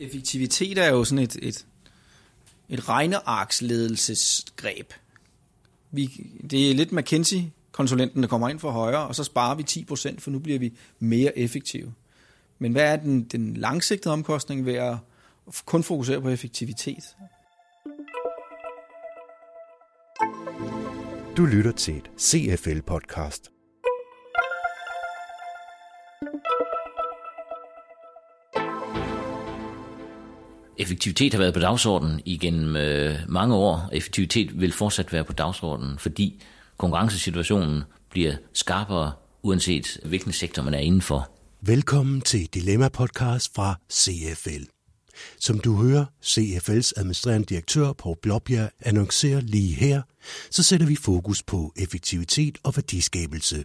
Effektivitet er jo sådan et, et, et regnearksledelsesgreb. Vi, det er lidt McKinsey-konsulenten, der kommer ind for højre, og så sparer vi 10%, for nu bliver vi mere effektive. Men hvad er den, den langsigtede omkostning ved at kun fokusere på effektivitet? Du lytter til et CFL-podcast. Effektivitet har været på dagsordenen igennem øh, mange år. Effektivitet vil fortsat være på dagsordenen, fordi konkurrencesituationen bliver skarpere, uanset hvilken sektor man er indenfor. Velkommen til Dilemma-podcast fra CFL. Som du hører CFL's administrerende direktør på Blåbjerg annoncerer lige her, så sætter vi fokus på effektivitet og værdiskabelse.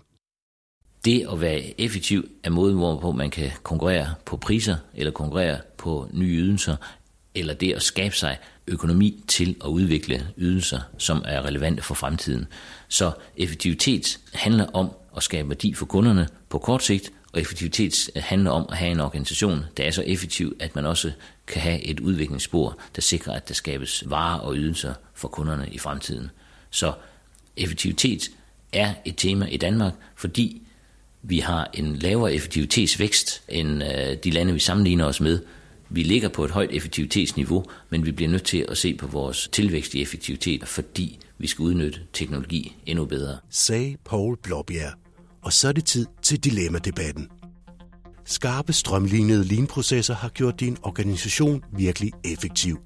Det at være effektiv er måden, hvorpå man kan konkurrere på priser eller konkurrere på nye ydelser, eller det at skabe sig økonomi til at udvikle ydelser, som er relevante for fremtiden. Så effektivitet handler om at skabe værdi for kunderne på kort sigt, og effektivitet handler om at have en organisation, der er så effektiv, at man også kan have et udviklingsspor, der sikrer, at der skabes varer og ydelser for kunderne i fremtiden. Så effektivitet er et tema i Danmark, fordi vi har en lavere effektivitetsvækst end øh, de lande, vi sammenligner os med. Vi ligger på et højt effektivitetsniveau, men vi bliver nødt til at se på vores tilvækst i effektivitet, fordi vi skal udnytte teknologi endnu bedre. Sagde Paul Blåbjerg. Og så er det tid til dilemma-debatten. Skarpe strømlignede linprocesser har gjort din organisation virkelig effektiv.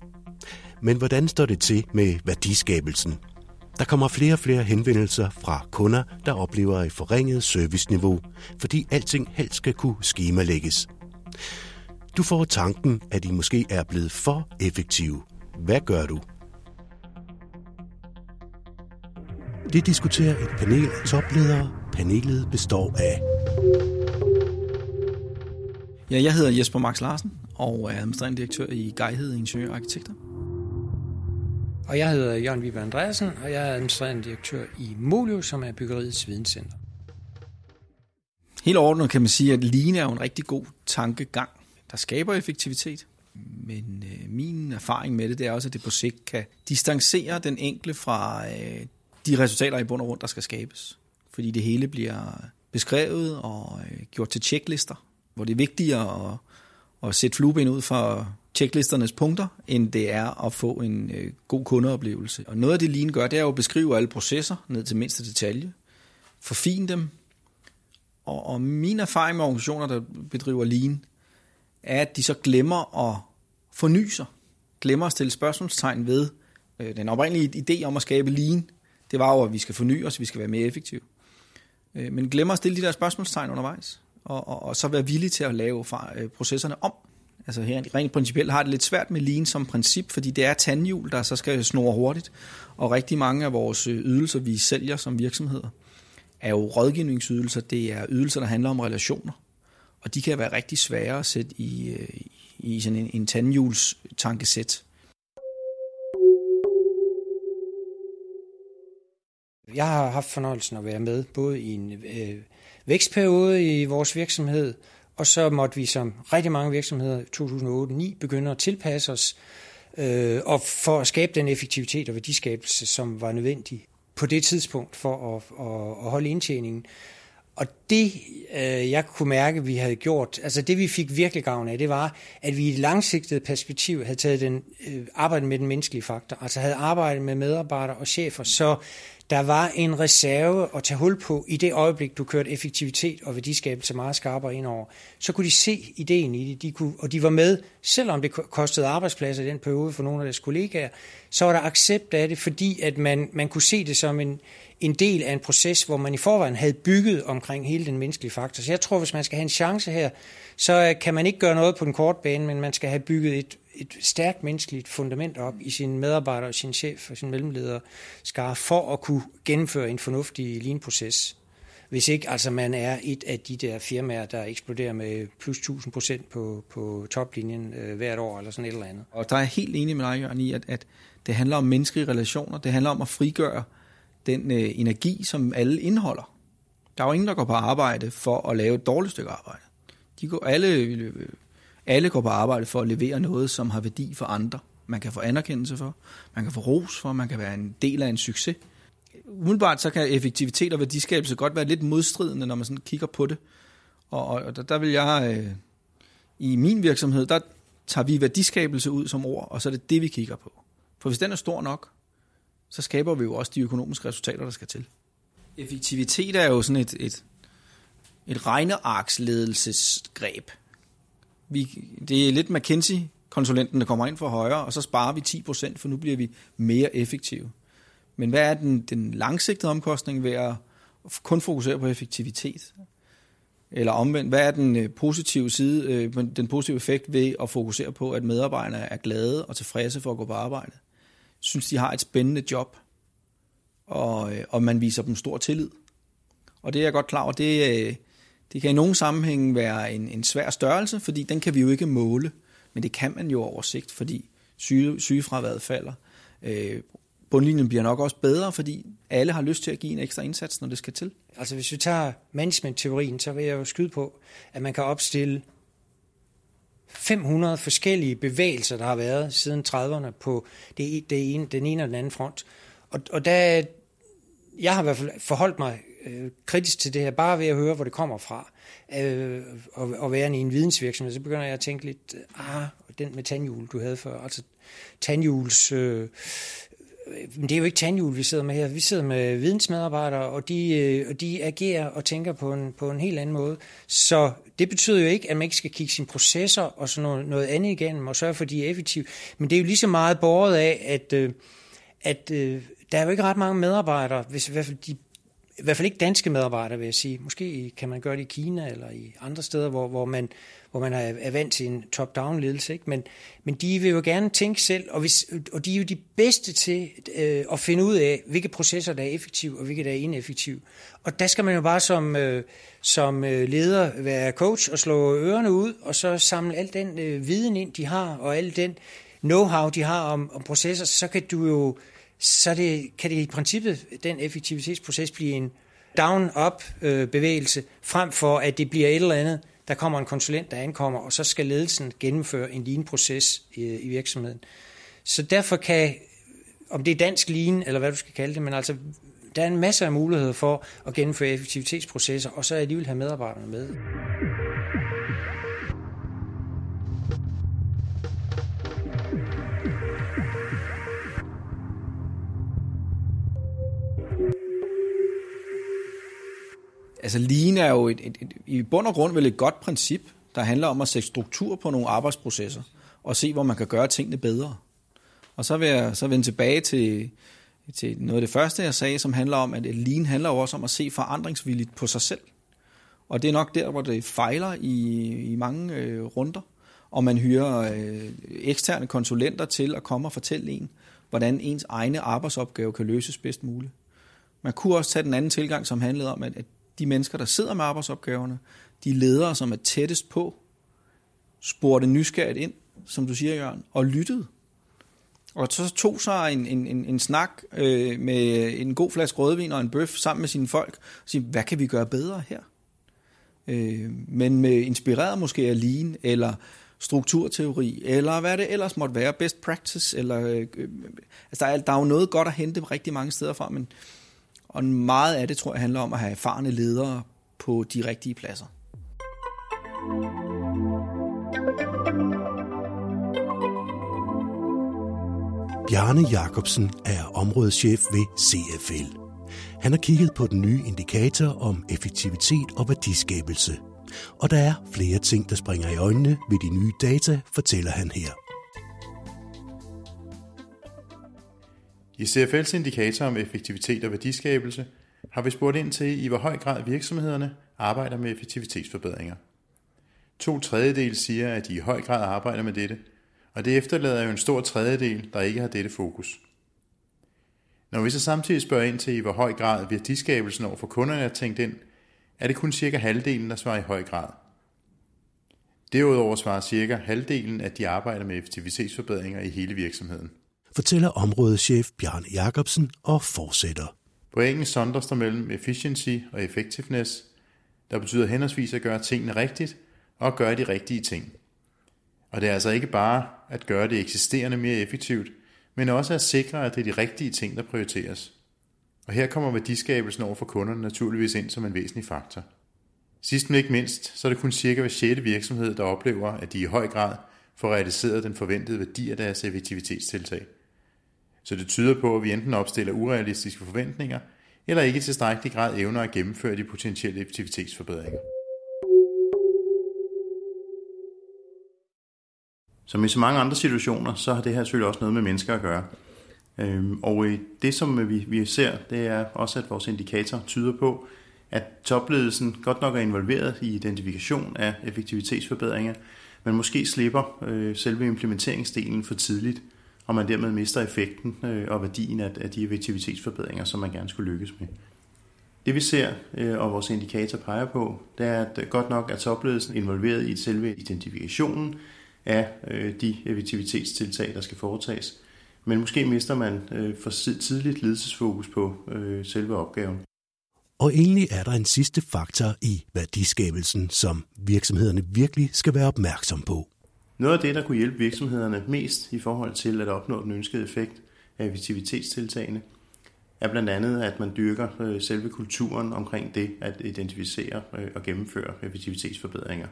Men hvordan står det til med værdiskabelsen? Der kommer flere og flere henvendelser fra kunder, der oplever et forringet serviceniveau, fordi alting helst skal kunne skemalægges. Du får tanken, at I måske er blevet for effektive. Hvad gør du? Det diskuterer et panel af topledere. Panelet består af Ja, jeg hedder Jesper Max Larsen og er administrerende direktør i Gejhed Ingeniør Arkitekter. Og jeg hedder Jørgen Viber Andreasen, og jeg er administrerende direktør i Molio, som er byggeriets videnscenter. Helt overordnet kan man sige, at Lean er jo en rigtig god tankegang, der skaber effektivitet. Men øh, min erfaring med det, det er også, at det på sigt kan distancere den enkle fra øh, de resultater i bund og grund, der skal skabes. Fordi det hele bliver beskrevet og øh, gjort til checklister, hvor det er vigtigere at, at sætte flueben ud for checklisternes punkter, end det er at få en øh, god kundeoplevelse. Og noget af det Lean gør, det er jo at beskrive alle processer ned til mindste detalje, forfine dem, og, og min erfaring med organisationer, der bedriver Lean, er, at de så glemmer at forny sig, glemmer at stille spørgsmålstegn ved øh, den oprindelige idé om at skabe Lean, det var jo, at vi skal forny os, vi skal være mere effektive. Øh, men glemmer at stille de der spørgsmålstegn undervejs, og, og, og så være villige til at lave øh, processerne om. Altså her rent principielt har det lidt svært med lean som princip, fordi det er tandhjul, der så skal snore hurtigt. Og rigtig mange af vores øh, ydelser, vi sælger som virksomheder, er jo rådgivningsydelser. Det er ydelser, der handler om relationer. Og de kan være rigtig svære at sætte i, øh, i sådan en, en tandhjuls tankesæt. Jeg har haft fornøjelsen at være med både i en øh, vækstperiode i vores virksomhed, og så måtte vi som rigtig mange virksomheder i 2008-2009 begynde at tilpasse os øh, og for at skabe den effektivitet og værdiskabelse, som var nødvendig på det tidspunkt for at, at, at holde indtjeningen. Og det, øh, jeg kunne mærke, vi havde gjort, altså det vi fik virkelig gavn af, det var, at vi i et langsigtet perspektiv havde taget den, øh, arbejdet med den menneskelige faktor, altså havde arbejdet med medarbejdere og chefer, så der var en reserve at tage hul på i det øjeblik, du kørte effektivitet og værdiskabelse meget skarpere ind over. Så kunne de se ideen i det, de kunne, og de var med, selvom det kostede arbejdspladser i den periode for nogle af deres kollegaer, så var der accept af det, fordi at man, man kunne se det som en, en del af en proces, hvor man i forvejen havde bygget omkring hele den menneskelige faktor. Så jeg tror, hvis man skal have en chance her, så øh, kan man ikke gøre noget på den korte bane, men man skal have bygget et, et stærkt menneskeligt fundament op i sine medarbejdere, sin chef og sin mellemleder skar for at kunne gennemføre en fornuftig lean-proces. Hvis ikke altså man er et af de der firmaer, der eksploderer med plus 1000 procent på, på toplinjen øh, hvert år eller sådan et eller andet. Og der er jeg helt enig med dig, Jørgen, i, at, at det handler om menneskelige relationer. Det handler om at frigøre den øh, energi, som alle indeholder. Der er jo ingen, der går på arbejde for at lave et dårligt stykke arbejde. De går, alle, øh, alle går på arbejde for at levere noget, som har værdi for andre. Man kan få anerkendelse for, man kan få ros for, man kan være en del af en succes. Umiddelbart så kan effektivitet og værdiskabelse godt være lidt modstridende, når man sådan kigger på det. Og, og der, der vil jeg, øh, i min virksomhed, der tager vi værdiskabelse ud som ord, og så er det det, vi kigger på. For hvis den er stor nok, så skaber vi jo også de økonomiske resultater, der skal til. Effektivitet er jo sådan et, et, et regnearksledelsesgreb. Vi, det er lidt McKinsey-konsulenten, der kommer ind for højre, og så sparer vi 10%, for nu bliver vi mere effektive. Men hvad er den, den langsigtede omkostning ved at kun fokusere på effektivitet? Eller omvendt, hvad er den øh, positive side, øh, den positive effekt ved at fokusere på, at medarbejderne er glade og tilfredse for at gå på arbejde? Synes, de har et spændende job, og, øh, og man viser dem stor tillid. Og det er jeg godt klar over, det, det kan i nogle sammenhænge være en, en svær størrelse, fordi den kan vi jo ikke måle, men det kan man jo over sigt, fordi syge, sygefraværet falder. Øh, bundlinjen bliver nok også bedre, fordi alle har lyst til at give en ekstra indsats, når det skal til. Altså hvis vi tager management-teorien, så vil jeg jo skyde på, at man kan opstille 500 forskellige bevægelser, der har været siden 30'erne på det, det ene, den ene og den anden front. Og, og der, jeg har i hvert fald forholdt mig øh, kritisk til det her, bare ved at høre, hvor det kommer fra, øh, og, og være i en vidensvirksomhed, så begynder jeg at tænke lidt, ah, den med tandhjul, du havde før, altså tandhjuls... Øh, men det er jo ikke tandhjul, vi sidder med her. Vi sidder med vidensmedarbejdere, og de, øh, og de agerer og tænker på en, på en helt anden måde. Så det betyder jo ikke, at man ikke skal kigge sine processer og sådan noget, noget andet igennem og sørge for, at de er effektive. Men det er jo lige så meget borget af, at, øh, at øh, der er jo ikke ret mange medarbejdere, hvis i hvert fald de i hvert fald ikke danske medarbejdere, vil jeg sige. Måske kan man gøre det i Kina eller i andre steder, hvor, hvor, man, hvor man er vant til en top-down ledelse. Ikke? Men, men de vil jo gerne tænke selv, og, hvis, og de er jo de bedste til øh, at finde ud af, hvilke processer, der er effektive og hvilke, der er ineffektive. Og der skal man jo bare som, øh, som øh, leder være coach og slå ørerne ud, og så samle al den øh, viden ind, de har, og al den know-how, de har om, om processer, så kan du jo så det, kan det i princippet, den effektivitetsproces, blive en down-up-bevægelse, øh, frem for at det bliver et eller andet, der kommer en konsulent, der ankommer, og så skal ledelsen gennemføre en lean-proces i, øh, i virksomheden. Så derfor kan, om det er dansk lean, eller hvad du skal kalde det, men altså, der er en masse af muligheder for at gennemføre effektivitetsprocesser, og så alligevel have medarbejderne med. Altså lean er jo et, et, et, i bund og grund vel et godt princip, der handler om at sætte struktur på nogle arbejdsprocesser, og se, hvor man kan gøre tingene bedre. Og så vil jeg så vende tilbage til, til noget af det første, jeg sagde, som handler om, at lean handler jo også om at se forandringsvilligt på sig selv. Og det er nok der, hvor det fejler i, i mange øh, runder, og man hyrer øh, eksterne konsulenter til at komme og fortælle en, hvordan ens egne arbejdsopgave kan løses bedst muligt. Man kunne også tage den anden tilgang, som handlede om, at, at de mennesker, der sidder med arbejdsopgaverne, de ledere, som er tættest på, spurgte nysgerrigt ind, som du siger, Jørgen, og lyttede. Og så tog sig en, en, en, en snak øh, med en god flaske rødvin og en bøf sammen med sine folk, og sige, hvad kan vi gøre bedre her? Øh, men med inspireret måske af lean, eller strukturteori, eller hvad det ellers måtte være, best practice, eller, øh, øh altså der er, der er jo noget godt at hente rigtig mange steder fra, men, og meget af det tror jeg handler om at have erfarne ledere på de rigtige pladser. Bjarne Jacobsen er områdeschef ved CFL. Han har kigget på den nye indikator om effektivitet og værdiskabelse. Og der er flere ting, der springer i øjnene ved de nye data, fortæller han her. I CFL's indikator om effektivitet og værdiskabelse har vi spurgt ind til, i hvor høj grad virksomhederne arbejder med effektivitetsforbedringer. To tredjedel siger, at de i høj grad arbejder med dette, og det efterlader jo en stor tredjedel, der ikke har dette fokus. Når vi så samtidig spørger ind til, i hvor høj grad værdiskabelsen over for kunderne er tænkt ind, er det kun cirka halvdelen, der svarer i høj grad. Derudover svarer cirka halvdelen, at de arbejder med effektivitetsforbedringer i hele virksomheden fortæller områdeschef Bjarne Jacobsen og fortsætter. På engelsk sondres der mellem efficiency og effectiveness, der betyder henholdsvis at gøre tingene rigtigt og gøre de rigtige ting. Og det er altså ikke bare at gøre det eksisterende mere effektivt, men også at sikre, at det er de rigtige ting, der prioriteres. Og her kommer værdiskabelsen over for kunderne naturligvis ind som en væsentlig faktor. Sidst men ikke mindst, så er det kun cirka hver sjette virksomhed, der oplever, at de i høj grad får realiseret den forventede værdi af deres effektivitetstiltag. Så det tyder på, at vi enten opstiller urealistiske forventninger, eller ikke i tilstrækkelig grad evner at gennemføre de potentielle effektivitetsforbedringer. Som i så mange andre situationer, så har det her selvfølgelig også noget med mennesker at gøre. Øhm, og øh, det, som øh, vi, vi ser, det er også, at vores indikator tyder på, at topledelsen godt nok er involveret i identifikation af effektivitetsforbedringer, men måske slipper øh, selve implementeringsdelen for tidligt, og man dermed mister effekten øh, og værdien af, af de effektivitetsforbedringer, som man gerne skulle lykkes med. Det vi ser, øh, og vores indikator peger på, det er, at øh, godt nok er topledelsen involveret i selve identifikationen af de effektivitetstiltag, der skal foretages, men måske mister man for tidligt ledelsesfokus på selve opgaven. Og egentlig er der en sidste faktor i værdiskabelsen, som virksomhederne virkelig skal være opmærksom på. Noget af det, der kunne hjælpe virksomhederne mest i forhold til at opnå den ønskede effekt af effektivitetstiltagene, er blandt andet, at man dyrker øh, selve kulturen omkring det at identificere øh, og gennemføre effektivitetsforbedringer.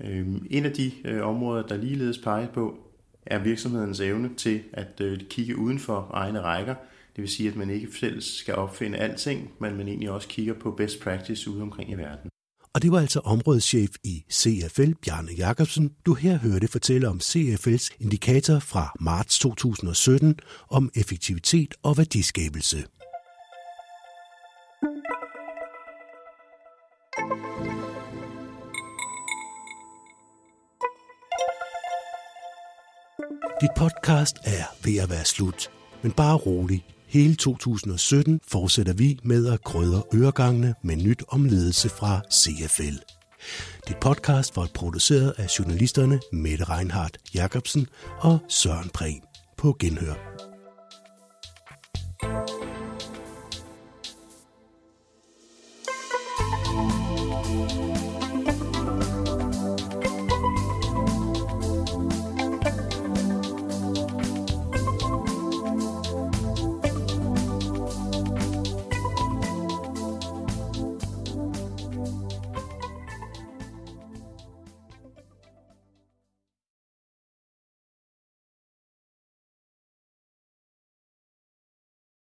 Øhm, en af de øh, områder, der ligeledes peger på, er virksomhedens evne til at kigge uden for egne rækker. Det vil sige, at man ikke selv skal opfinde alting, men man egentlig også kigger på best practice ude omkring i verden. Og det var altså områdeschef i CFL, Bjarne Jacobsen, du her hørte fortælle om CFL's indikator fra marts 2017 om effektivitet og værdiskabelse. Dit podcast er ved at være slut, men bare rolig. Hele 2017 fortsætter vi med at krydre øregangene med nyt om ledelse fra CFL. Dit podcast var produceret af journalisterne Mette Reinhardt Jacobsen og Søren Prehn på Genhør.